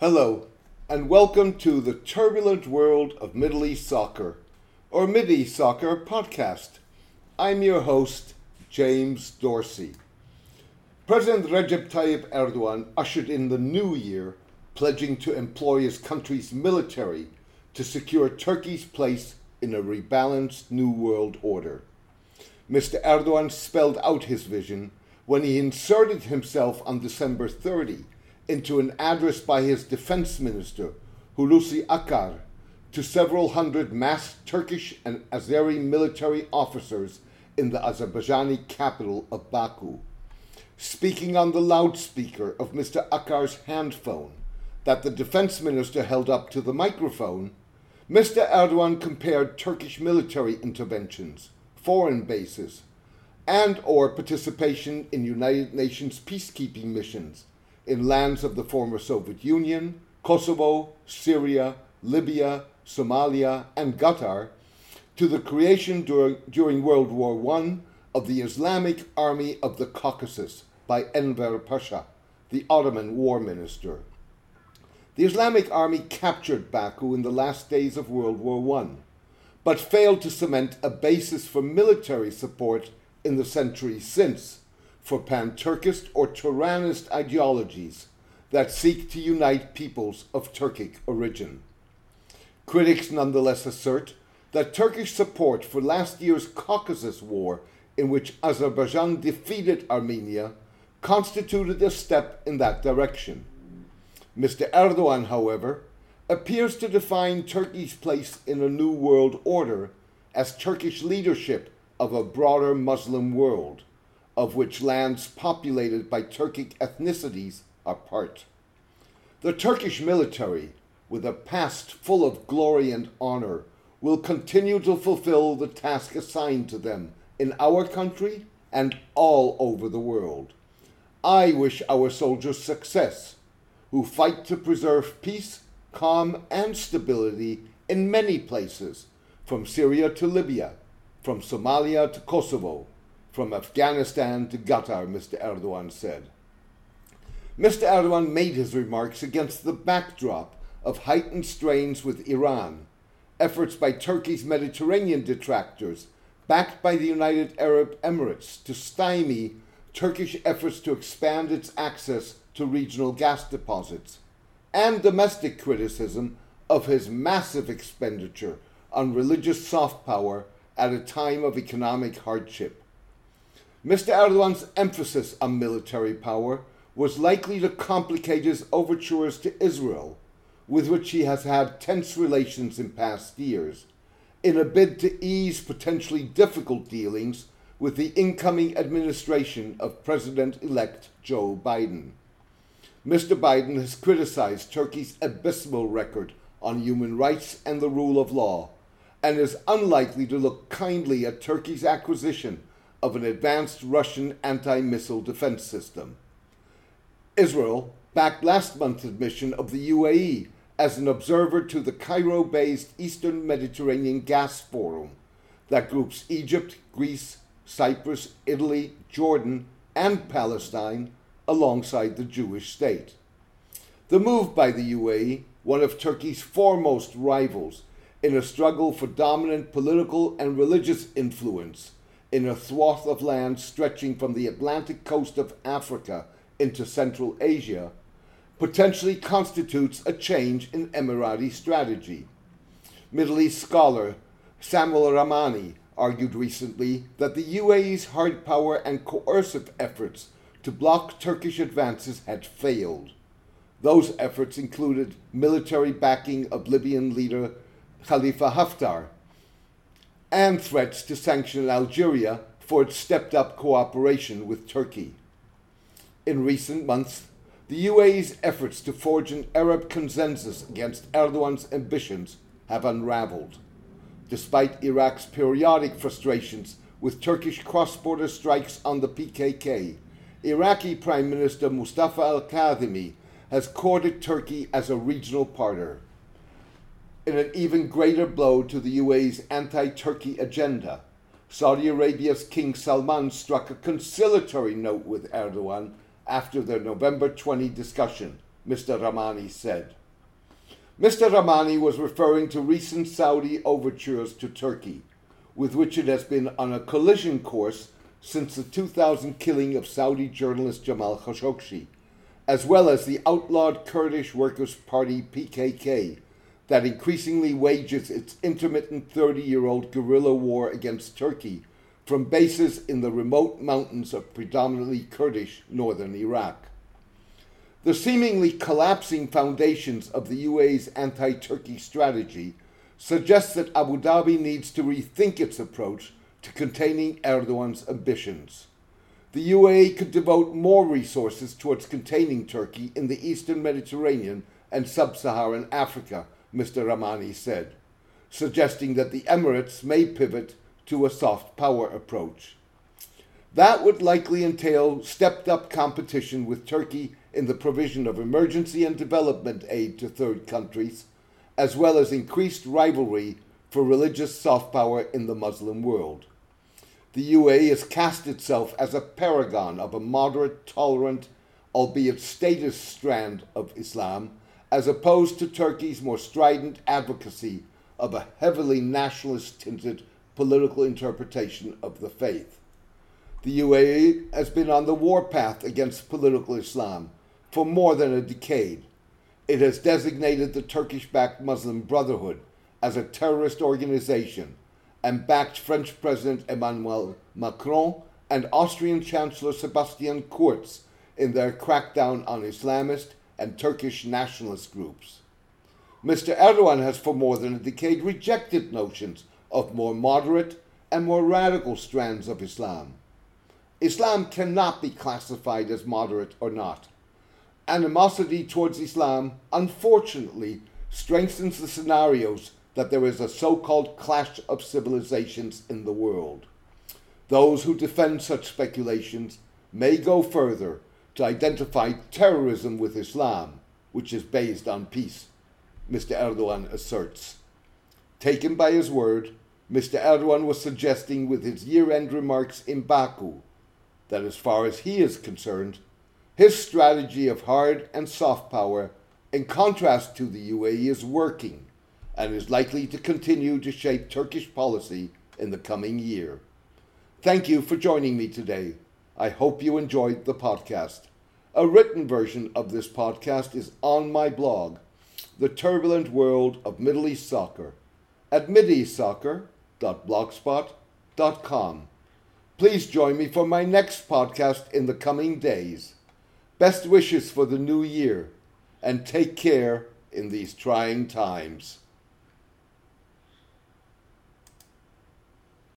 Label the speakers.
Speaker 1: Hello, and welcome to the turbulent world of Middle East soccer, or Mideast Soccer podcast. I'm your host, James Dorsey. President Recep Tayyip Erdogan ushered in the new year, pledging to employ his country's military to secure Turkey's place in a rebalanced new world order. Mr. Erdogan spelled out his vision when he inserted himself on December 30 into an address by his defense minister, Hulusi Akar, to several hundred masked Turkish and Azeri military officers in the Azerbaijani capital of Baku. Speaking on the loudspeaker of Mr. Akar's handphone that the defense minister held up to the microphone, Mr. Erdogan compared Turkish military interventions, foreign bases, and or participation in United Nations peacekeeping missions in lands of the former Soviet Union, Kosovo, Syria, Libya, Somalia, and Qatar to the creation dur- during World War I of the Islamic Army of the Caucasus by Enver Pasha, the Ottoman war minister. The Islamic Army captured Baku in the last days of World War I, but failed to cement a basis for military support in the centuries since for pan Turkist or Turanist ideologies that seek to unite peoples of Turkic origin. Critics nonetheless assert that Turkish support for last year's Caucasus War, in which Azerbaijan defeated Armenia, constituted a step in that direction. Mr. Erdogan, however, appears to define Turkey's place in a new world order as Turkish leadership of a broader Muslim world of which lands populated by Turkic ethnicities are part. The Turkish military, with a past full of glory and honor, will continue to fulfill the task assigned to them in our country and all over the world. I wish our soldiers success, who fight to preserve peace, calm, and stability in many places, from Syria to Libya, from Somalia to Kosovo, from Afghanistan to Qatar, Mr. Erdogan said. Mr. Erdogan made his remarks against the backdrop of heightened strains with Iran, efforts by Turkey's Mediterranean detractors, backed by the United Arab Emirates, to stymie Turkish efforts to expand its access to regional gas deposits, and domestic criticism of his massive expenditure on religious soft power at a time of economic hardship. Mr. Erdogan's emphasis on military power was likely to complicate his overtures to Israel, with which he has had tense relations in past years, in a bid to ease potentially difficult dealings with the incoming administration of President elect Joe Biden. Mr. Biden has criticized Turkey's abysmal record on human rights and the rule of law, and is unlikely to look kindly at Turkey's acquisition of an advanced Russian anti missile defense system. Israel backed last month's admission of the UAE as an observer to the Cairo based Eastern Mediterranean Gas Forum that groups Egypt, Greece, Cyprus, Italy, Jordan, and Palestine alongside the Jewish state. The move by the UAE, one of Turkey's foremost rivals in a struggle for dominant political and religious influence in a swath of land stretching from the Atlantic coast of Africa into Central Asia, potentially constitutes a change in Emirati strategy. Middle East scholar Samuel Ramani argued recently that the UAE's hard power and coercive efforts to block Turkish advances had failed. Those efforts included military backing of Libyan leader Khalifa Haftar and threats to sanction Algeria for its stepped up cooperation with Turkey. In recent months, the UAE's efforts to forge an Arab consensus against Erdogan's ambitions have unraveled. Despite Iraq's periodic frustrations with Turkish cross border strikes on the PKK, Iraqi Prime Minister Mustafa al Kadhimi has courted Turkey as a regional partner in an even greater blow to the UAE's anti Turkey agenda, Saudi Arabia's King Salman struck a conciliatory note with Erdogan after their November 20 discussion, Mr. Ramani said. Mr. Ramani was referring to recent Saudi overtures to Turkey, with which it has been on a collision course since the 2000 killing of Saudi journalist Jamal Khashoggi, as well as the outlawed Kurdish Workers' Party PKK that increasingly wages its intermittent 30 year old guerrilla war against Turkey from bases in the remote mountains of predominantly Kurdish northern Iraq. The seemingly collapsing foundations of the UAE's anti Turkey strategy suggest that Abu Dhabi needs to rethink its approach to containing Erdogan's ambitions. The UAE could devote more resources towards containing Turkey in the eastern Mediterranean and sub Saharan Africa, Mr. Ramani said, suggesting that the Emirates may pivot to a soft power approach. That would likely entail stepped up competition with Turkey in the provision of emergency and development aid to third countries, as well as increased rivalry for religious soft power in the Muslim world. The UAE has cast itself as a paragon of a moderate, tolerant, albeit status strand of Islam, as opposed to Turkey's more strident advocacy of a heavily nationalist tinted political interpretation of the faith. The UAE has been on the warpath against political Islam, for more than a decade. It has designated the Turkish backed Muslim Brotherhood as a terrorist organization and backed French President Emmanuel Macron and Austrian Chancellor Sebastian Kurz in their crackdown on Islamist and Turkish nationalist groups. Mr. Erdogan has for more than a decade rejected notions of more moderate and more radical strands of Islam. Islam cannot be classified as moderate or not animosity towards Islam unfortunately strengthens the scenarios that there is a so called clash of civilizations in the world. Those who defend such speculations may go further to identify terrorism with Islam, which is based on peace, Mr. Erdogan asserts. Taken by his word, Mr. Erdogan was suggesting with his year end remarks in Baku that, as far as he is concerned, his strategy of hard and soft power, in contrast to the UAE, is working and is likely to continue to shape Turkish policy in the coming year. Thank you for joining me today. I hope you enjoyed the podcast. A written version of this podcast is on my blog, The Turbulent World of Middle East Soccer, at mideastsoccer.blogspot.com. Please join me for my next podcast in the coming days. Best wishes for the new year and take care in these trying times.